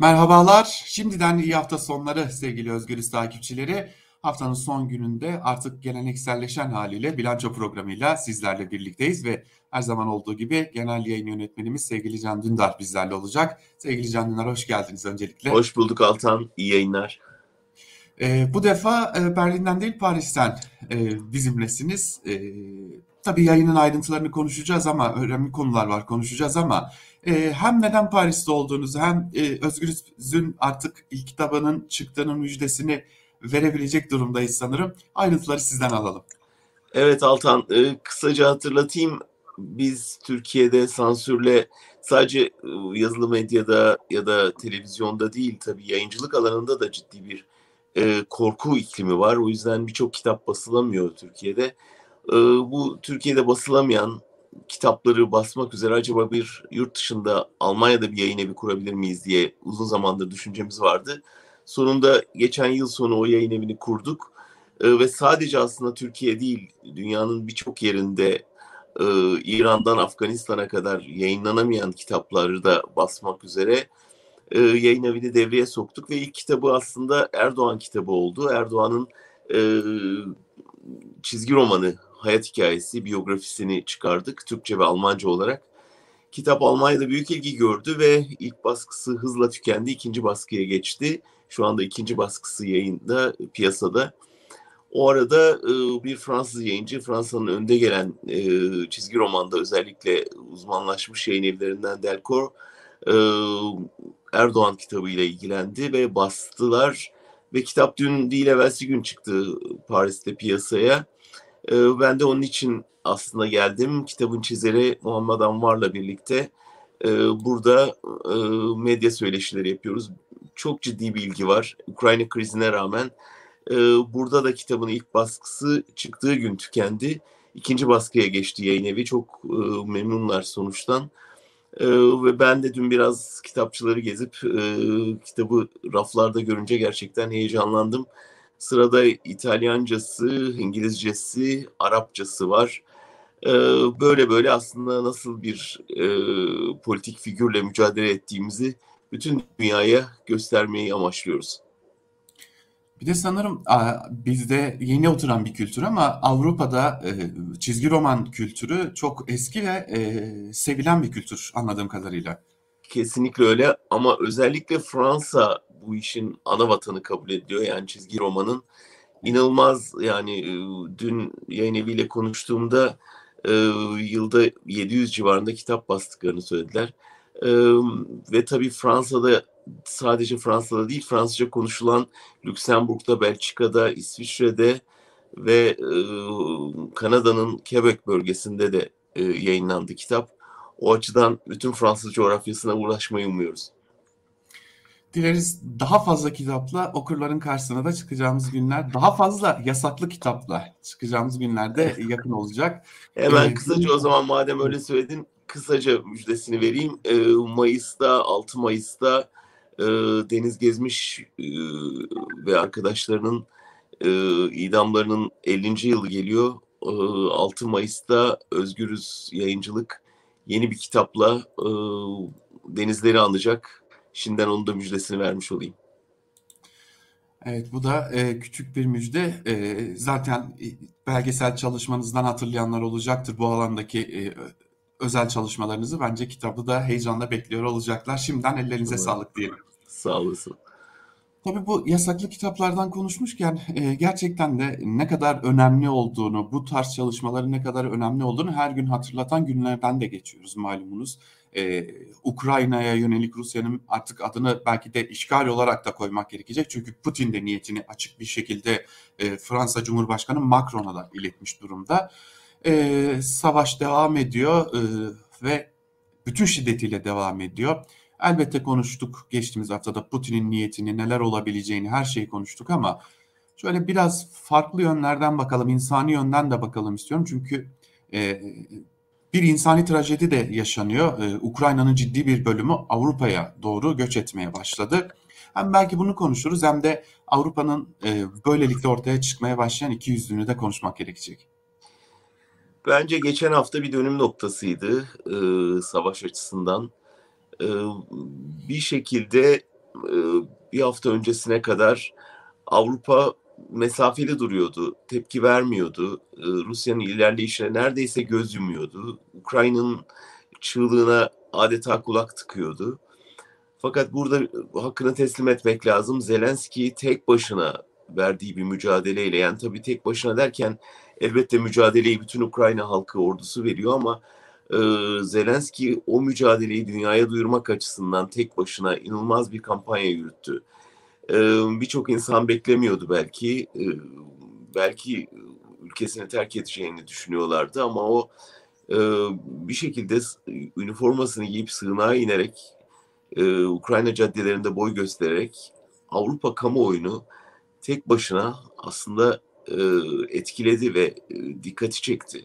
Merhabalar. Şimdiden iyi hafta sonları sevgili Özgürüz takipçileri. Haftanın son gününde artık gelenekselleşen haliyle bilanço programıyla sizlerle birlikteyiz ve her zaman olduğu gibi genel yayın yönetmenimiz sevgili Can Dündar bizlerle olacak. Sevgili Can Dündar hoş geldiniz öncelikle. Hoş bulduk Altan. İyi yayınlar. Ee, bu defa e, Berlin'den değil Paris'ten e, bizimlesiniz. E, tabii yayının ayrıntılarını konuşacağız ama önemli konular var konuşacağız ama e, hem neden Paris'te olduğunuzu hem e, Özgürüz'ün artık ilk kitabının çıktığının müjdesini verebilecek durumdayız sanırım. Ayrıntıları sizden alalım. Evet Altan, e, kısaca hatırlatayım. Biz Türkiye'de sansürle sadece e, yazılı medyada ya da televizyonda değil tabii yayıncılık alanında da ciddi bir e, korku iklimi var. O yüzden birçok kitap basılamıyor Türkiye'de. E, bu Türkiye'de basılamayan kitapları basmak üzere acaba bir yurt dışında Almanya'da bir yayın evi kurabilir miyiz diye uzun zamandır düşüncemiz vardı. Sonunda geçen yıl sonu o yayın evini kurduk e, ve sadece aslında Türkiye değil dünyanın birçok yerinde e, İran'dan Afganistan'a kadar yayınlanamayan kitapları da basmak üzere e, yayın evini devreye soktuk ve ilk kitabı aslında Erdoğan kitabı oldu. Erdoğan'ın e, çizgi romanı hayat hikayesi, biyografisini çıkardık Türkçe ve Almanca olarak. Kitap Almanya'da büyük ilgi gördü ve ilk baskısı hızla tükendi, ikinci baskıya geçti. Şu anda ikinci baskısı yayında, piyasada. O arada e, bir Fransız yayıncı, Fransa'nın önde gelen e, çizgi romanda özellikle uzmanlaşmış yayın evlerinden Delcourt, e, Erdoğan kitabıyla ilgilendi ve bastılar. Ve kitap dün değil evvelsi gün çıktı Paris'te piyasaya. Ee, ben de onun için aslında geldim. Kitabın çizeri Muhammed Anvar'la birlikte e, burada e, medya söyleşileri yapıyoruz. Çok ciddi bir ilgi var. Ukrayna krizine rağmen e, burada da kitabın ilk baskısı çıktığı gün tükendi. İkinci baskıya geçti yayın evi. Çok memnunlar sonuçtan. ve ben de dün biraz kitapçıları gezip kitabı raflarda görünce gerçekten heyecanlandım. Sırada İtalyancası, İngilizcesi, Arapçası var. Ee, böyle böyle aslında nasıl bir e, politik figürle mücadele ettiğimizi bütün dünyaya göstermeyi amaçlıyoruz. Bir de sanırım bizde yeni oturan bir kültür ama Avrupa'da e, çizgi roman kültürü çok eski ve e, sevilen bir kültür anladığım kadarıyla. Kesinlikle öyle ama özellikle Fransa bu işin ana vatanı kabul ediyor. Yani çizgi romanın inanılmaz yani e, dün yayın eviyle konuştuğumda e, yılda 700 civarında kitap bastıklarını söylediler. E, ve tabii Fransa'da sadece Fransa'da değil Fransızca konuşulan Lüksemburg'da, Belçika'da, İsviçre'de ve Kanada'nın Quebec bölgesinde de yayınlandı kitap. O açıdan bütün Fransız coğrafyasına ulaşmayı umuyoruz. Dileriz daha fazla kitapla okurların karşısına da çıkacağımız günler, daha fazla yasaklı kitapla çıkacağımız günlerde yakın olacak. Hemen ee, kısaca o zaman madem öyle söyledin, kısaca müjdesini vereyim. Ee, Mayıs'ta, 6 Mayıs'ta e, Deniz Gezmiş e, ve arkadaşlarının e, idamlarının 50. yılı geliyor. E, 6 Mayıs'ta Özgürüz Yayıncılık yeni bir kitapla e, denizleri anacak Şimdiden onun da müjdesini vermiş olayım. Evet bu da e, küçük bir müjde. E, zaten e, belgesel çalışmanızdan hatırlayanlar olacaktır bu alandaki e, özel çalışmalarınızı. Bence kitabı da heyecanla bekliyor olacaklar. Şimdiden ellerinize evet. sağlık diyelim. Sağ olasın. Tabii bu yasaklı kitaplardan konuşmuşken e, gerçekten de ne kadar önemli olduğunu, bu tarz çalışmaların ne kadar önemli olduğunu her gün hatırlatan günlerden de geçiyoruz malumunuz e, Ukrayna'ya yönelik Rusya'nın artık adını belki de işgal olarak da koymak gerekecek. Çünkü Putin de niyetini açık bir şekilde e, Fransa Cumhurbaşkanı Macron'a da iletmiş durumda. E, savaş devam ediyor e, ve bütün şiddetiyle devam ediyor. Elbette konuştuk geçtiğimiz haftada Putin'in niyetini, neler olabileceğini, her şeyi konuştuk ama şöyle biraz farklı yönlerden bakalım, insani yönden de bakalım istiyorum. Çünkü e, bir insani trajedi de yaşanıyor. Ee, Ukrayna'nın ciddi bir bölümü Avrupa'ya doğru göç etmeye başladı. Hem belki bunu konuşuruz hem de Avrupa'nın e, böylelikle ortaya çıkmaya başlayan iki yüzlüğünü de konuşmak gerekecek. Bence geçen hafta bir dönüm noktasıydı e, savaş açısından. E, bir şekilde bir hafta öncesine kadar Avrupa mesafeli duruyordu, tepki vermiyordu. Ee, Rusya'nın ilerleyişine neredeyse göz yumuyordu. Ukrayna'nın çığlığına adeta kulak tıkıyordu. Fakat burada hakkını teslim etmek lazım. Zelenski tek başına verdiği bir mücadeleyle yani tabii tek başına derken elbette mücadeleyi bütün Ukrayna halkı ordusu veriyor ama Zelenski o mücadeleyi dünyaya duyurmak açısından tek başına inanılmaz bir kampanya yürüttü. E, Birçok insan beklemiyordu belki. Belki ülkesini terk edeceğini düşünüyorlardı ama o bir şekilde üniformasını giyip sığınağa inerek Ukrayna caddelerinde boy göstererek Avrupa kamuoyunu tek başına aslında etkiledi ve dikkati çekti.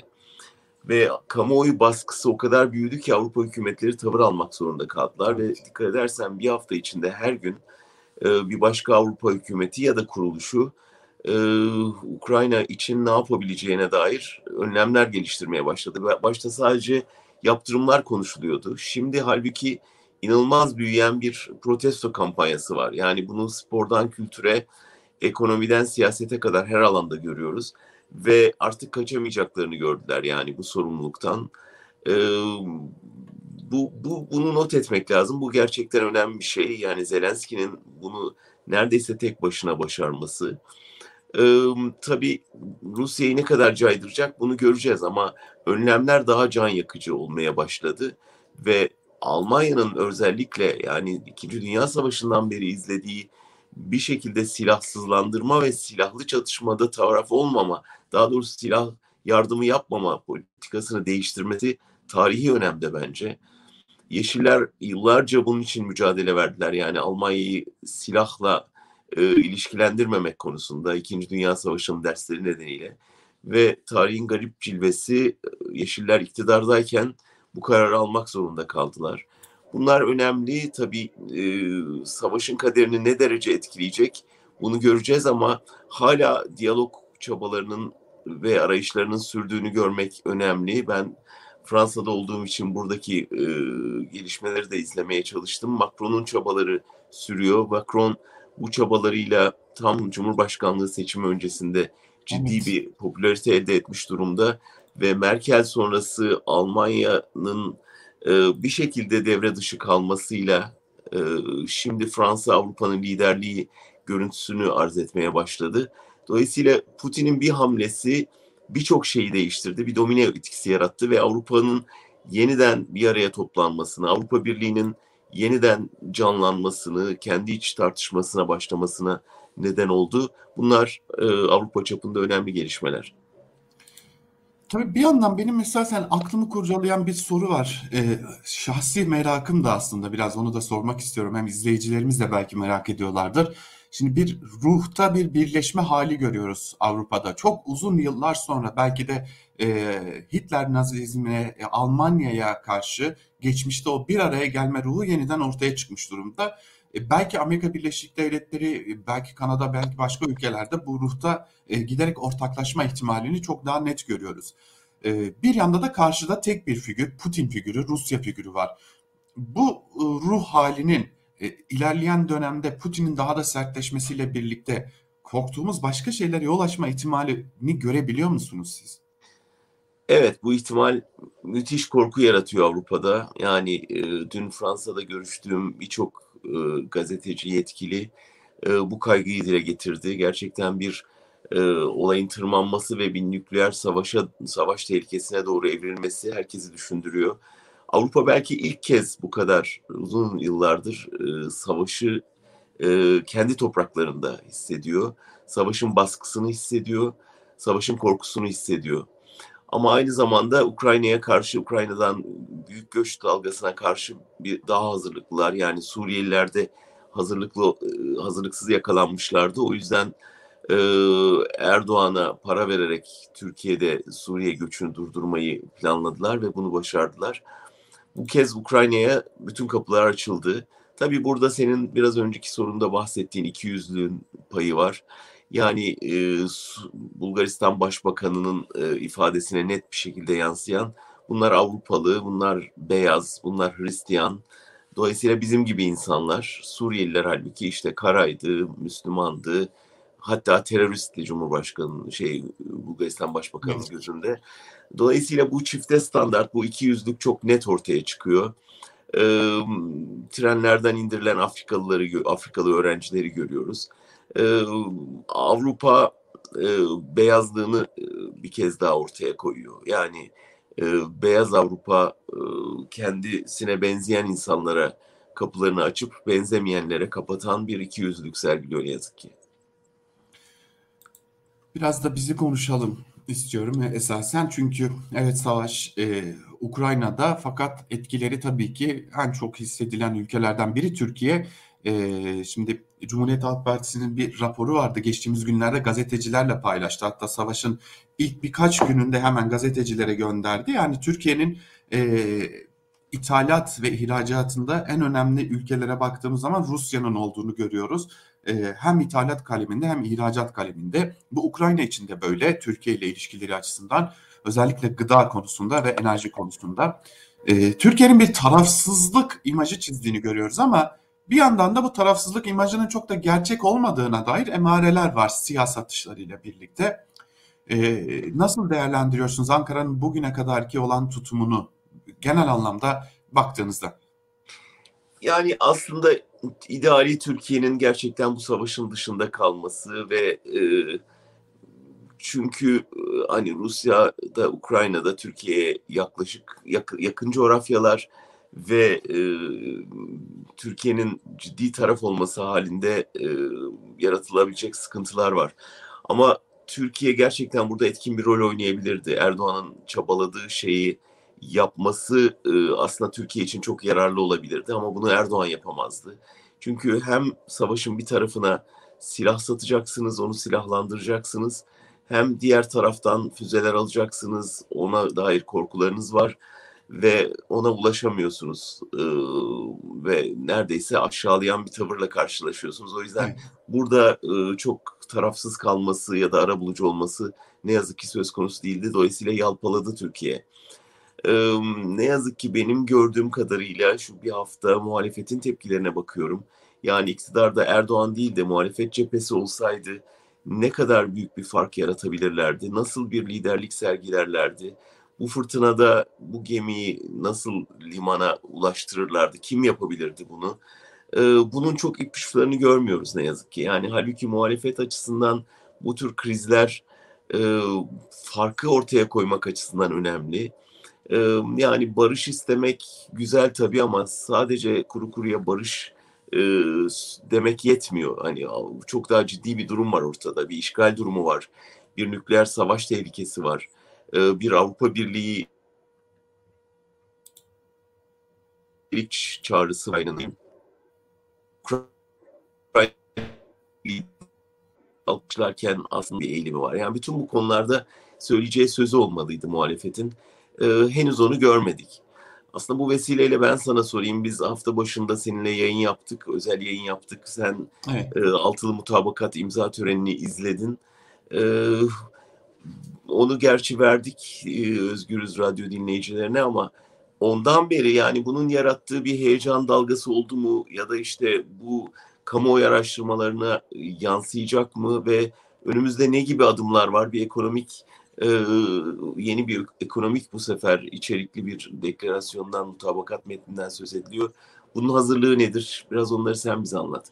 Ve kamuoyu baskısı o kadar büyüdü ki Avrupa hükümetleri tavır almak zorunda kaldılar ve dikkat edersen bir hafta içinde her gün e, bir başka Avrupa hükümeti ya da kuruluşu e, Ukrayna için ne yapabileceğine dair önlemler geliştirmeye başladı. Başta sadece yaptırımlar konuşuluyordu. Şimdi halbuki inanılmaz büyüyen bir protesto kampanyası var. Yani bunu spordan kültüre, ekonomiden siyasete kadar her alanda görüyoruz ve artık kaçamayacaklarını gördüler yani bu sorumluluktan. Ee, bu, bu bunu not etmek lazım. Bu gerçekten önemli bir şey. Yani Zelenski'nin bunu neredeyse tek başına başarması. Ee, tabii Rusya'yı ne kadar caydıracak bunu göreceğiz ama önlemler daha can yakıcı olmaya başladı ve Almanya'nın özellikle yani İkinci Dünya Savaşı'ndan beri izlediği bir şekilde silahsızlandırma ve silahlı çatışmada taraf olmama, daha doğrusu silah yardımı yapmama politikasını değiştirmesi tarihi önemde bence. Yeşiller yıllarca bunun için mücadele verdiler. Yani Almanya'yı silahla e, ilişkilendirmemek konusunda İkinci Dünya Savaşı'nın dersleri nedeniyle ve tarihin garip cilvesi Yeşiller iktidardayken bu kararı almak zorunda kaldılar. Bunlar önemli. Tabii e, savaşın kaderini ne derece etkileyecek bunu göreceğiz ama hala diyalog çabalarının ve arayışlarının sürdüğünü görmek önemli. Ben Fransa'da olduğum için buradaki e, gelişmeleri de izlemeye çalıştım. Macron'un çabaları sürüyor. Macron bu çabalarıyla tam Cumhurbaşkanlığı seçimi öncesinde ciddi evet. bir popülarite elde etmiş durumda ve Merkel sonrası Almanya'nın e, bir şekilde devre dışı kalmasıyla e, şimdi Fransa Avrupa'nın liderliği görüntüsünü arz etmeye başladı. Dolayısıyla Putin'in bir hamlesi birçok şeyi değiştirdi. Bir domine etkisi yarattı ve Avrupa'nın yeniden bir araya toplanmasını, Avrupa Birliği'nin yeniden canlanmasını, kendi iç tartışmasına başlamasına neden oldu. Bunlar e, Avrupa çapında önemli gelişmeler. Tabii bir yandan benim mesela sen aklımı kurcalayan bir soru var. Ee, şahsi merakım da aslında biraz onu da sormak istiyorum. Hem izleyicilerimiz de belki merak ediyorlardır. Şimdi bir ruhta bir birleşme hali görüyoruz Avrupa'da. Çok uzun yıllar sonra belki de e, Hitler nazizmine, e, Almanya'ya karşı geçmişte o bir araya gelme ruhu yeniden ortaya çıkmış durumda. E, belki Amerika Birleşik Devletleri, e, belki Kanada, belki başka ülkelerde bu ruhta e, giderek ortaklaşma ihtimalini çok daha net görüyoruz. Bir yanda da karşıda tek bir figür, Putin figürü, Rusya figürü var. Bu ruh halinin ilerleyen dönemde Putin'in daha da sertleşmesiyle birlikte korktuğumuz başka şeyler yol açma ihtimalini görebiliyor musunuz siz? Evet bu ihtimal müthiş korku yaratıyor Avrupa'da. Yani e, dün Fransa'da görüştüğüm birçok e, gazeteci yetkili e, bu kaygıyı dile getirdi. Gerçekten bir e, olayın tırmanması ve bir nükleer savaşa savaş tehlikesine doğru evrilmesi herkesi düşündürüyor. Avrupa belki ilk kez bu kadar uzun yıllardır e, savaşı e, kendi topraklarında hissediyor. Savaşın baskısını hissediyor, savaşın korkusunu hissediyor. Ama aynı zamanda Ukrayna'ya karşı, Ukrayna'dan büyük göç dalgasına karşı bir daha hazırlıklılar. Yani Suriyeliler de hazırlıklı, e, hazırlıksız yakalanmışlardı. O yüzden e, Erdoğan'a para vererek Türkiye'de Suriye göçünü durdurmayı planladılar ve bunu başardılar. Bu kez Ukrayna'ya bütün kapılar açıldı. Tabii burada senin biraz önceki sorunda bahsettiğin iki yüzlüğün payı var. Yani e, Bulgaristan Başbakanı'nın e, ifadesine net bir şekilde yansıyan bunlar Avrupalı, bunlar beyaz, bunlar Hristiyan, Dolayısıyla bizim gibi insanlar, Suriyeliler halbuki işte karaydı, Müslümandı, hatta teröristti Cumhurbaşkanı şey Bulgaristan Başbakanı evet. gözünde. Dolayısıyla bu çifte standart, bu iki yüzlük çok net ortaya çıkıyor. E, trenlerden indirilen Afrikalıları, Afrikalı öğrencileri görüyoruz. E, Avrupa e, beyazlığını e, bir kez daha ortaya koyuyor. Yani e, beyaz Avrupa e, kendisine benzeyen insanlara kapılarını açıp benzemeyenlere kapatan bir iki yüzlülük sergiliyor ne yazık ki. Biraz da bizi konuşalım istiyorum esasen çünkü evet savaş e, Ukrayna'da fakat etkileri tabii ki en çok hissedilen ülkelerden biri Türkiye. E, şimdi Cumhuriyet Halk Partisi'nin bir raporu vardı geçtiğimiz günlerde gazetecilerle paylaştı. Hatta savaşın ilk birkaç gününde hemen gazetecilere gönderdi. Yani Türkiye'nin e, ithalat ve ihracatında en önemli ülkelere baktığımız zaman Rusya'nın olduğunu görüyoruz. E, hem ithalat kaleminde hem ihracat kaleminde. Bu Ukrayna için de böyle Türkiye ile ilişkileri açısından özellikle gıda konusunda ve enerji konusunda. E, Türkiye'nin bir tarafsızlık imajı çizdiğini görüyoruz ama bir yandan da bu tarafsızlık imajının çok da gerçek olmadığına dair emareler var siyah satışlarıyla birlikte. Ee, nasıl değerlendiriyorsunuz Ankara'nın bugüne kadarki olan tutumunu genel anlamda baktığınızda? Yani aslında ideali Türkiye'nin gerçekten bu savaşın dışında kalması ve e, çünkü e, hani Rusya'da, Ukrayna'da Türkiye'ye yaklaşık yakın, yakın coğrafyalar ve e, Türkiye'nin ciddi taraf olması halinde e, yaratılabilecek sıkıntılar var. Ama Türkiye gerçekten burada etkin bir rol oynayabilirdi. Erdoğan'ın çabaladığı şeyi yapması e, aslında Türkiye için çok yararlı olabilirdi ama bunu Erdoğan yapamazdı. Çünkü hem savaşın bir tarafına silah satacaksınız, onu silahlandıracaksınız. Hem diğer taraftan füzeler alacaksınız, ona dair korkularınız var ve ona ulaşamıyorsunuz ee, ve neredeyse aşağılayan bir tavırla karşılaşıyorsunuz. O yüzden evet. burada e, çok tarafsız kalması ya da arabulucu olması ne yazık ki söz konusu değildi. Dolayısıyla yalpaladı Türkiye. Ee, ne yazık ki benim gördüğüm kadarıyla şu bir hafta muhalefetin tepkilerine bakıyorum. Yani iktidarda Erdoğan değil de muhalefet cephesi olsaydı ne kadar büyük bir fark yaratabilirlerdi? Nasıl bir liderlik sergilerlerdi? bu fırtınada bu gemiyi nasıl limana ulaştırırlardı? Kim yapabilirdi bunu? Ee, bunun çok ipuçlarını görmüyoruz ne yazık ki. Yani halbuki muhalefet açısından bu tür krizler e, farkı ortaya koymak açısından önemli. Yani barış istemek güzel tabii ama sadece kuru kuruya barış demek yetmiyor. Hani çok daha ciddi bir durum var ortada. Bir işgal durumu var. Bir nükleer savaş tehlikesi var. Bir Avrupa Birliği ilk çağrısı yayınlayayım. alkışlarken aslında bir eğilimi var. Yani bütün bu konularda söyleyeceği sözü olmalıydı muhalefetin. Ee, henüz onu görmedik. Aslında bu vesileyle ben sana sorayım. Biz hafta başında seninle yayın yaptık, özel yayın yaptık. Sen evet. e, altılı mutabakat imza törenini izledin. E, onu gerçi verdik e, Özgürüz Radyo dinleyicilerine ama ondan beri yani bunun yarattığı bir heyecan dalgası oldu mu ya da işte bu kamuoyu araştırmalarına yansıyacak mı ve önümüzde ne gibi adımlar var? Bir ekonomik e, yeni bir ekonomik bu sefer içerikli bir deklarasyondan mutabakat metninden söz ediliyor. Bunun hazırlığı nedir? Biraz onları sen bize anlat.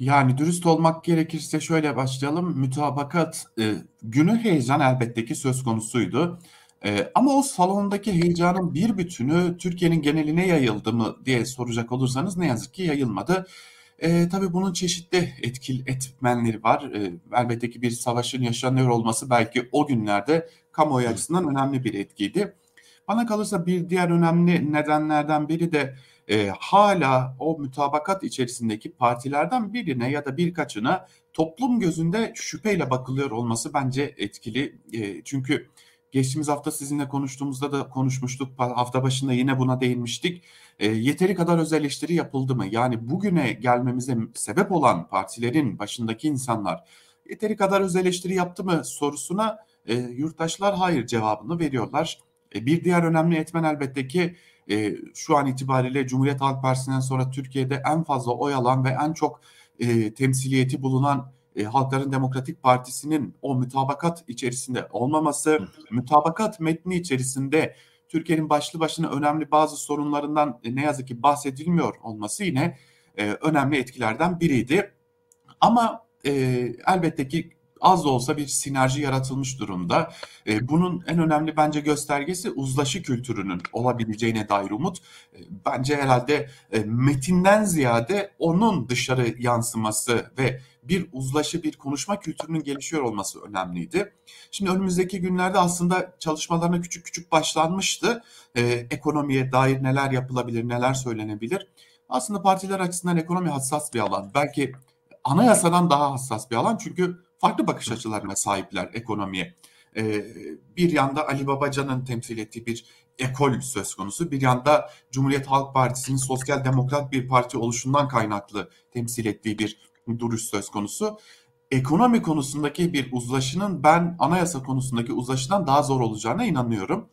Yani dürüst olmak gerekirse şöyle başlayalım. Mütabakat e, günü heyecan elbette ki söz konusuydu. E, ama o salondaki heyecanın bir bütünü Türkiye'nin geneline yayıldı mı diye soracak olursanız ne yazık ki yayılmadı. E, tabii bunun çeşitli etkil etmenleri var. E, elbette ki bir savaşın yaşanıyor olması belki o günlerde kamuoyu açısından önemli bir etkiydi. Bana kalırsa bir diğer önemli nedenlerden biri de e, hala o mütabakat içerisindeki partilerden birine ya da birkaçına toplum gözünde şüpheyle bakılıyor olması bence etkili. E, çünkü geçtiğimiz hafta sizinle konuştuğumuzda da konuşmuştuk. Hafta başında yine buna değinmiştik. E, yeteri kadar öz eleştiri yapıldı mı? Yani bugüne gelmemize sebep olan partilerin başındaki insanlar yeteri kadar öz eleştiri yaptı mı sorusuna e, yurttaşlar hayır cevabını veriyorlar. E, bir diğer önemli etmen elbette ki e, şu an itibariyle Cumhuriyet Halk Partisi'nden sonra Türkiye'de en fazla oy alan ve en çok e, temsiliyeti bulunan e, Halkların Demokratik Partisi'nin o mütabakat içerisinde olmaması, mütabakat metni içerisinde Türkiye'nin başlı başına önemli bazı sorunlarından e, ne yazık ki bahsedilmiyor olması yine e, önemli etkilerden biriydi. Ama e, elbette ki az da olsa bir sinerji yaratılmış durumda. E, bunun en önemli bence göstergesi uzlaşı kültürünün olabileceğine dair umut. E, bence herhalde e, metinden ziyade onun dışarı yansıması ve bir uzlaşı, bir konuşma kültürünün gelişiyor olması önemliydi. Şimdi önümüzdeki günlerde aslında çalışmalarına küçük küçük başlanmıştı. Ee, ekonomiye dair neler yapılabilir, neler söylenebilir. Aslında partiler açısından ekonomi hassas bir alan. Belki anayasadan daha hassas bir alan çünkü farklı bakış açılarına sahipler ekonomiye. Ee, bir yanda Ali Babacan'ın temsil ettiği bir ekol söz konusu. Bir yanda Cumhuriyet Halk Partisi'nin sosyal demokrat bir parti oluşundan kaynaklı temsil ettiği bir duruş söz konusu. Ekonomi konusundaki bir uzlaşının ben anayasa konusundaki uzlaşıdan daha zor olacağına inanıyorum.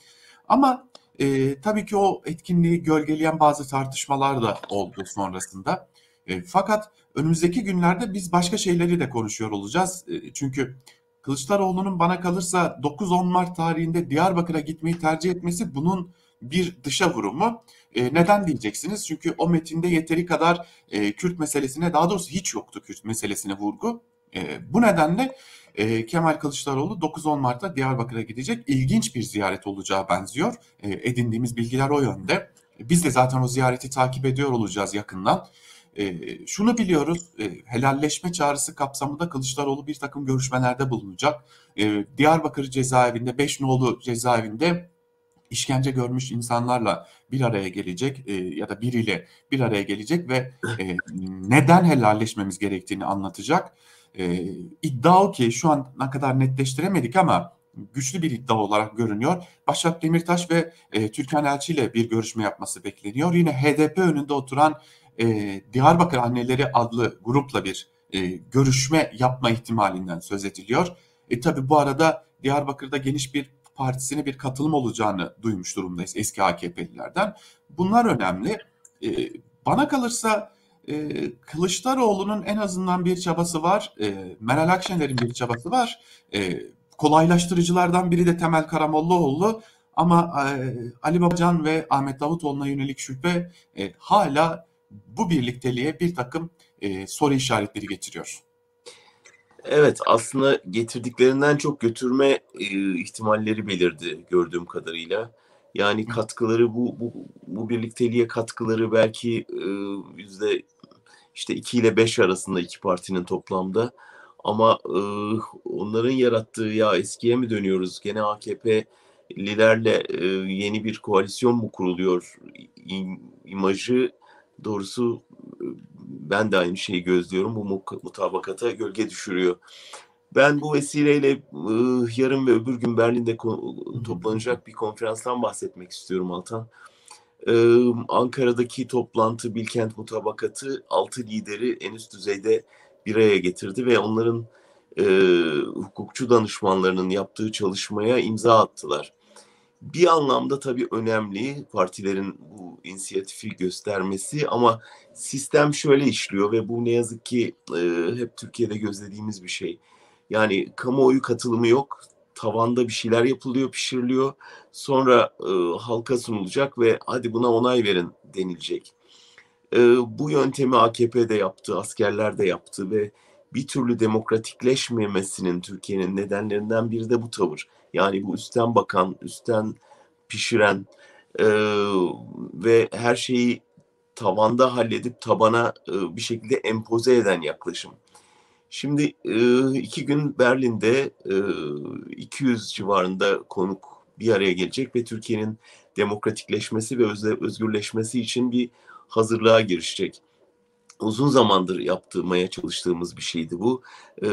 Ama e, tabii ki o etkinliği gölgeleyen bazı tartışmalar da oldu sonrasında. E, fakat önümüzdeki günlerde biz başka şeyleri de konuşuyor olacağız. E, çünkü Kılıçdaroğlu'nun bana kalırsa 9-10 Mart tarihinde Diyarbakır'a gitmeyi tercih etmesi bunun bir dışa vurumu. E, neden diyeceksiniz? Çünkü o metinde yeteri kadar e, Kürt meselesine daha doğrusu hiç yoktu Kürt meselesine vurgu. E, bu nedenle e, Kemal Kılıçdaroğlu 9-10 Mart'ta Diyarbakır'a gidecek. İlginç bir ziyaret olacağı benziyor. E, edindiğimiz bilgiler o yönde. Biz de zaten o ziyareti takip ediyor olacağız yakından. E, şunu biliyoruz, e, helalleşme çağrısı kapsamında Kılıçdaroğlu bir takım görüşmelerde bulunacak. E, Diyarbakır cezaevinde, Beşnoğlu cezaevinde işkence görmüş insanlarla bir araya gelecek e, ya da biriyle bir araya gelecek ve e, neden helalleşmemiz gerektiğini anlatacak. E, iddia o ki şu an ne kadar netleştiremedik ama güçlü bir iddia olarak görünüyor. Başak Demirtaş ve e, Türkan Elçi ile bir görüşme yapması bekleniyor. Yine HDP önünde oturan e, Diyarbakır Anneleri adlı grupla bir e, görüşme yapma ihtimalinden söz ediliyor. E tabi bu arada Diyarbakır'da geniş bir Partisi'ne bir katılım olacağını duymuş durumdayız eski AKP'lilerden. Bunlar önemli. E, bana kalırsa e, Kılıçdaroğlu'nun en azından bir çabası var. E, Meral Akşener'in bir çabası var. E, kolaylaştırıcılardan biri de Temel Karamollaoğlu. Ama e, Ali Babacan ve Ahmet Davutoğlu'na yönelik şüphe e, hala bu birlikteliğe bir takım e, soru işaretleri getiriyor. Evet aslında getirdiklerinden çok götürme e, ihtimalleri belirdi gördüğüm kadarıyla. Yani katkıları bu bu, bu birlikteliğe katkıları belki e, yüzde işte 2 ile 5 arasında iki partinin toplamda. Ama e, onların yarattığı ya eskiye mi dönüyoruz? Gene AKP'lilerle e, yeni bir koalisyon mu kuruluyor? İm, imajı doğrusu ben de aynı şeyi gözlüyorum. Bu mutabakata gölge düşürüyor. Ben bu vesileyle yarın ve öbür gün Berlin'de toplanacak bir konferanstan bahsetmek istiyorum Altan. Ankara'daki toplantı Bilkent Mutabakatı altı lideri en üst düzeyde bir araya getirdi ve onların e, hukukçu danışmanlarının yaptığı çalışmaya imza attılar bir anlamda tabii önemli partilerin bu inisiyatifi göstermesi ama sistem şöyle işliyor ve bu ne yazık ki e, hep Türkiye'de gözlediğimiz bir şey. Yani kamuoyu katılımı yok. Tavanda bir şeyler yapılıyor, pişiriliyor. Sonra e, halka sunulacak ve hadi buna onay verin denilecek. E, bu yöntemi AKP'de yaptı, askerler de yaptı ve bir türlü demokratikleşmemesinin Türkiye'nin nedenlerinden biri de bu tavır. Yani bu üstten bakan, üstten pişiren e, ve her şeyi tavanda halledip tabana e, bir şekilde empoze eden yaklaşım. Şimdi e, iki gün Berlin'de e, 200 civarında konuk bir araya gelecek ve Türkiye'nin demokratikleşmesi ve özgürleşmesi için bir hazırlığa girişecek uzun zamandır yaptırmaya çalıştığımız bir şeydi bu. Ee,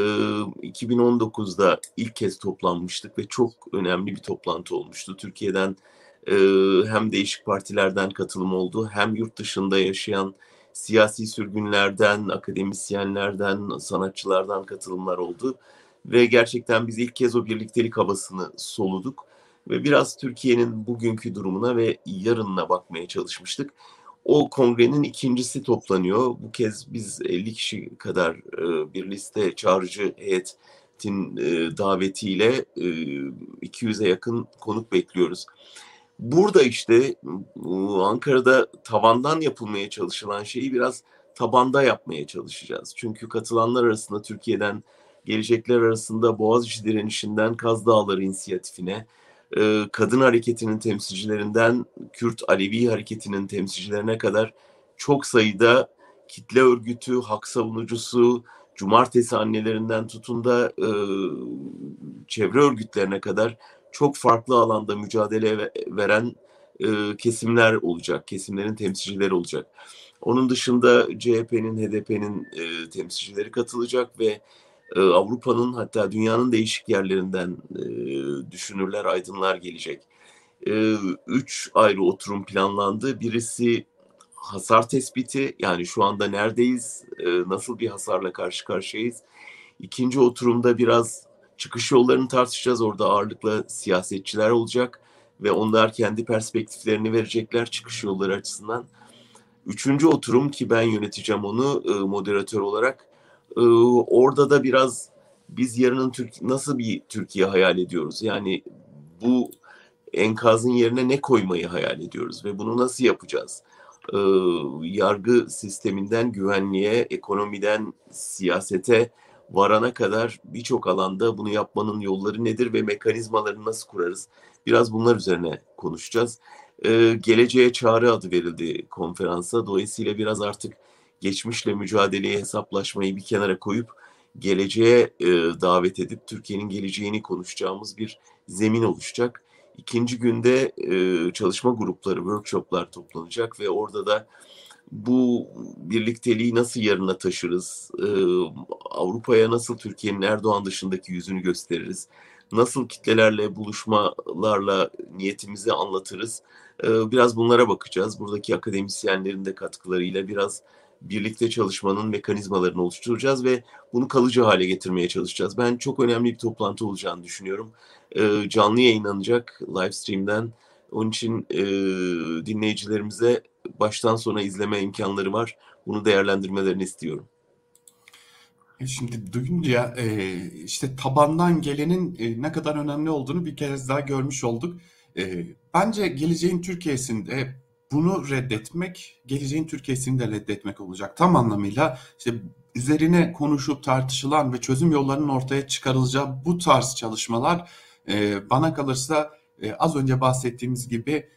2019'da ilk kez toplanmıştık ve çok önemli bir toplantı olmuştu. Türkiye'den e, hem değişik partilerden katılım oldu hem yurt dışında yaşayan siyasi sürgünlerden, akademisyenlerden, sanatçılardan katılımlar oldu. Ve gerçekten biz ilk kez o birliktelik havasını soluduk. ve biraz Türkiye'nin bugünkü durumuna ve yarınına bakmaya çalışmıştık. O kongrenin ikincisi toplanıyor. Bu kez biz 50 kişi kadar e, bir liste çağrıcı heyetin e, davetiyle 200'e yakın konuk bekliyoruz. Burada işte Ankara'da tavandan yapılmaya çalışılan şeyi biraz tabanda yapmaya çalışacağız. Çünkü katılanlar arasında Türkiye'den gelecekler arasında Boğaziçi direnişinden Kaz Dağları inisiyatifine, e, kadın hareketinin temsilcilerinden Kürt Alevi hareketinin temsilcilerine kadar çok sayıda kitle örgütü, hak savunucusu, cumartesi annelerinden tutun da e, çevre örgütlerine kadar çok farklı alanda mücadele veren e, kesimler olacak, kesimlerin temsilcileri olacak. Onun dışında CHP'nin, HDP'nin e, temsilcileri katılacak ve Avrupa'nın hatta dünyanın değişik yerlerinden düşünürler, aydınlar gelecek. Üç ayrı oturum planlandı. Birisi hasar tespiti, yani şu anda neredeyiz, nasıl bir hasarla karşı karşıyayız. İkinci oturumda biraz çıkış yollarını tartışacağız. Orada ağırlıkla siyasetçiler olacak ve onlar kendi perspektiflerini verecekler çıkış yolları açısından. Üçüncü oturum ki ben yöneteceğim onu moderatör olarak. E, orada da biraz biz yarının Türk nasıl bir Türkiye hayal ediyoruz? Yani bu enkazın yerine ne koymayı hayal ediyoruz ve bunu nasıl yapacağız? E, yargı sisteminden güvenliğe, ekonomiden siyasete varana kadar birçok alanda bunu yapmanın yolları nedir ve mekanizmalarını nasıl kurarız? Biraz bunlar üzerine konuşacağız. Ee, geleceğe çağrı adı verildi konferansa. Dolayısıyla biraz artık geçmişle mücadeleye hesaplaşmayı bir kenara koyup geleceğe e, davet edip Türkiye'nin geleceğini konuşacağımız bir zemin oluşacak. İkinci günde e, çalışma grupları, workshoplar toplanacak ve orada da bu birlikteliği nasıl yarına taşırız? Ee, Avrupa'ya nasıl Türkiye'nin Erdoğan dışındaki yüzünü gösteririz? Nasıl kitlelerle buluşmalarla niyetimizi anlatırız? Ee, biraz bunlara bakacağız. Buradaki akademisyenlerin de katkılarıyla biraz birlikte çalışmanın mekanizmalarını oluşturacağız ve bunu kalıcı hale getirmeye çalışacağız. Ben çok önemli bir toplantı olacağını düşünüyorum. Ee, canlı yayınlanacak live stream'den. Onun için e, dinleyicilerimize baştan sona izleme imkanları var. Bunu değerlendirmelerini istiyorum. E, şimdi duyunca e, işte tabandan gelenin e, ne kadar önemli olduğunu bir kez daha görmüş olduk. Bence geleceğin Türkiye'sinde bunu reddetmek, geleceğin Türkiye'sini de reddetmek olacak. Tam anlamıyla işte üzerine konuşup tartışılan ve çözüm yollarının ortaya çıkarılacağı bu tarz çalışmalar bana kalırsa az önce bahsettiğimiz gibi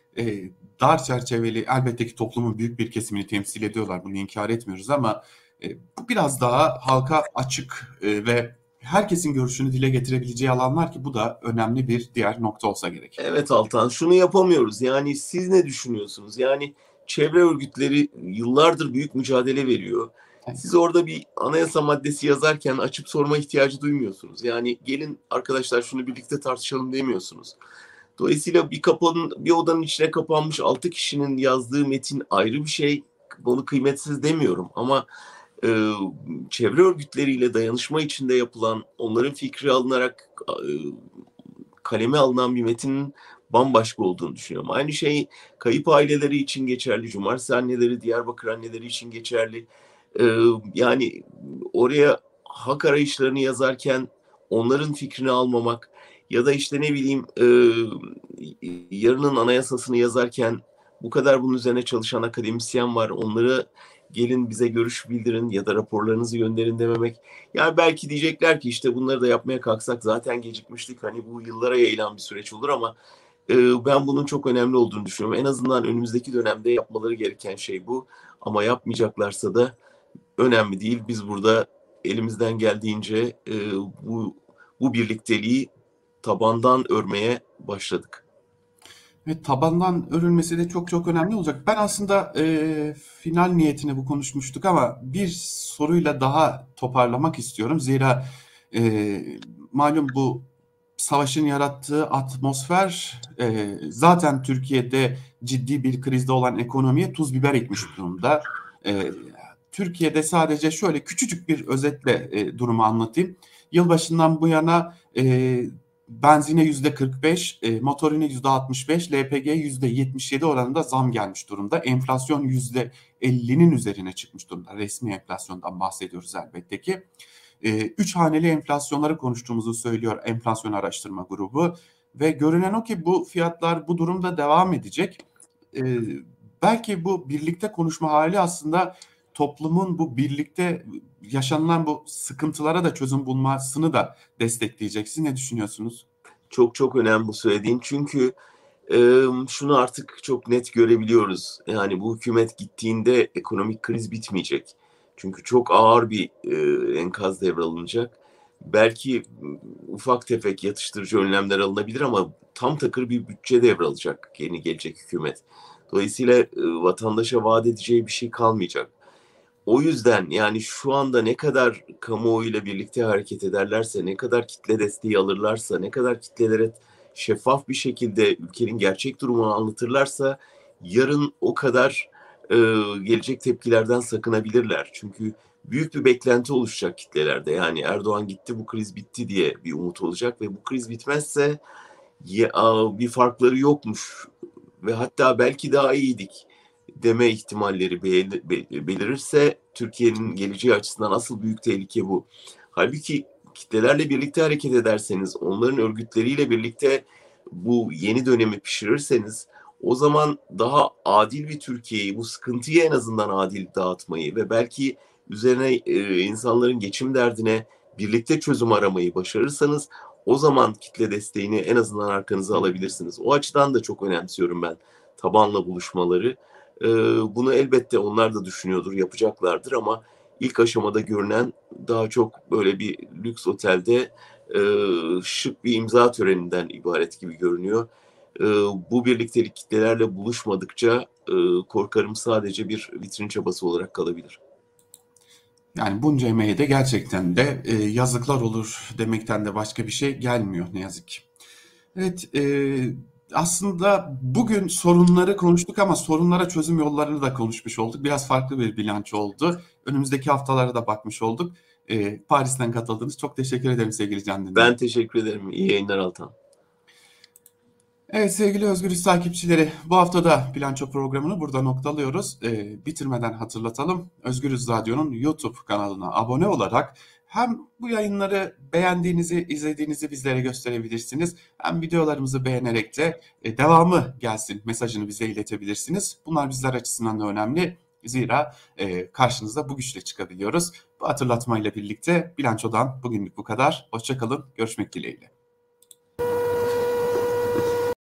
dar çerçeveli elbette ki toplumun büyük bir kesimini temsil ediyorlar. Bunu inkar etmiyoruz ama e, bu biraz daha halka açık e, ve herkesin görüşünü dile getirebileceği alanlar ki bu da önemli bir diğer nokta olsa gerek. Evet Altan şunu yapamıyoruz. Yani siz ne düşünüyorsunuz? Yani çevre örgütleri yıllardır büyük mücadele veriyor. Siz orada bir anayasa maddesi yazarken açıp sorma ihtiyacı duymuyorsunuz. Yani gelin arkadaşlar şunu birlikte tartışalım demiyorsunuz. Dolayısıyla bir kapının bir odanın içine kapanmış altı kişinin yazdığı metin ayrı bir şey. Bunu kıymetsiz demiyorum ama e, çevre örgütleriyle dayanışma içinde yapılan, onların fikri alınarak e, kaleme alınan bir metinin bambaşka olduğunu düşünüyorum. Aynı şey kayıp aileleri için geçerli, cumartesi anneleri, Diyarbakır anneleri için geçerli. E, yani oraya hak arayışlarını yazarken onların fikrini almamak, ya da işte ne bileyim e, yarının anayasasını yazarken bu kadar bunun üzerine çalışan akademisyen var. Onları gelin bize görüş bildirin ya da raporlarınızı gönderin dememek. Yani belki diyecekler ki işte bunları da yapmaya kalksak zaten gecikmiştik. Hani bu yıllara yayılan bir süreç olur ama e, ben bunun çok önemli olduğunu düşünüyorum. En azından önümüzdeki dönemde yapmaları gereken şey bu. Ama yapmayacaklarsa da önemli değil. Biz burada elimizden geldiğince e, bu bu birlikteliği tabandan örmeye başladık. Ve tabandan örülmesi de çok çok önemli olacak. Ben aslında e, final niyetine bu konuşmuştuk ama bir soruyla daha toparlamak istiyorum. Zira e, malum bu savaşın yarattığı atmosfer e, zaten Türkiye'de ciddi bir krizde olan ekonomiye tuz biber ekmiş durumda. E, Türkiye'de sadece şöyle küçücük bir özetle e, durumu anlatayım. Yılbaşından bu yana e, benzine yüzde 45, e, motorine yüzde 65, LPG yüzde 77 oranında zam gelmiş durumda. Enflasyon yüzde 50'nin üzerine çıkmış durumda. Resmi enflasyondan bahsediyoruz elbette ki. E, üç haneli enflasyonları konuştuğumuzu söylüyor enflasyon araştırma grubu. Ve görünen o ki bu fiyatlar bu durumda devam edecek. E, belki bu birlikte konuşma hali aslında toplumun bu birlikte yaşanılan bu sıkıntılara da çözüm bulmasını da destekleyecek. Siz ne düşünüyorsunuz? Çok çok önemli bu söylediğin çünkü e, şunu artık çok net görebiliyoruz. Yani bu hükümet gittiğinde ekonomik kriz bitmeyecek. Çünkü çok ağır bir e, enkaz devralınacak. Belki ufak tefek yatıştırıcı önlemler alınabilir ama tam takır bir bütçe devralacak yeni gelecek hükümet. Dolayısıyla e, vatandaşa vaat edeceği bir şey kalmayacak. O yüzden yani şu anda ne kadar kamuoyuyla birlikte hareket ederlerse, ne kadar kitle desteği alırlarsa, ne kadar kitlelere şeffaf bir şekilde ülkenin gerçek durumunu anlatırlarsa yarın o kadar e, gelecek tepkilerden sakınabilirler. Çünkü büyük bir beklenti oluşacak kitlelerde. Yani Erdoğan gitti bu kriz bitti diye bir umut olacak ve bu kriz bitmezse ya, bir farkları yokmuş ve hatta belki daha iyiydik deme ihtimalleri belirirse Türkiye'nin geleceği açısından asıl büyük tehlike bu. Halbuki kitlelerle birlikte hareket ederseniz, onların örgütleriyle birlikte bu yeni dönemi pişirirseniz o zaman daha adil bir Türkiye'yi, bu sıkıntıyı en azından adil dağıtmayı ve belki üzerine e, insanların geçim derdine birlikte çözüm aramayı başarırsanız o zaman kitle desteğini en azından arkanıza alabilirsiniz. O açıdan da çok önemsiyorum ben tabanla buluşmaları. E, bunu elbette onlar da düşünüyordur, yapacaklardır ama ilk aşamada görünen daha çok böyle bir lüks otelde e, şık bir imza töreninden ibaret gibi görünüyor. E, bu birliktelik kitlelerle buluşmadıkça e, korkarım sadece bir vitrin çabası olarak kalabilir. Yani bunca emeğe de gerçekten de e, yazıklar olur demekten de başka bir şey gelmiyor ne yazık ki. Evet, e, aslında bugün sorunları konuştuk ama sorunlara çözüm yollarını da konuşmuş olduk. Biraz farklı bir bilanço oldu. Önümüzdeki haftalara da bakmış olduk. E, Paris'ten katıldınız. Çok teşekkür ederim sevgili Can Dündar. Ben teşekkür ederim. İyi yayınlar Altan. Evet sevgili Özgürüz takipçileri bu hafta da bilanço programını burada noktalıyoruz. Ee, bitirmeden hatırlatalım. Özgürüz Radyo'nun YouTube kanalına abone olarak hem bu yayınları beğendiğinizi, izlediğinizi bizlere gösterebilirsiniz. Hem videolarımızı beğenerek de e, devamı gelsin mesajını bize iletebilirsiniz. Bunlar bizler açısından da önemli. Zira e, karşınızda bu güçle çıkabiliyoruz. Bu hatırlatmayla birlikte bilançodan bugünlük bu kadar. Hoşçakalın, görüşmek dileğiyle.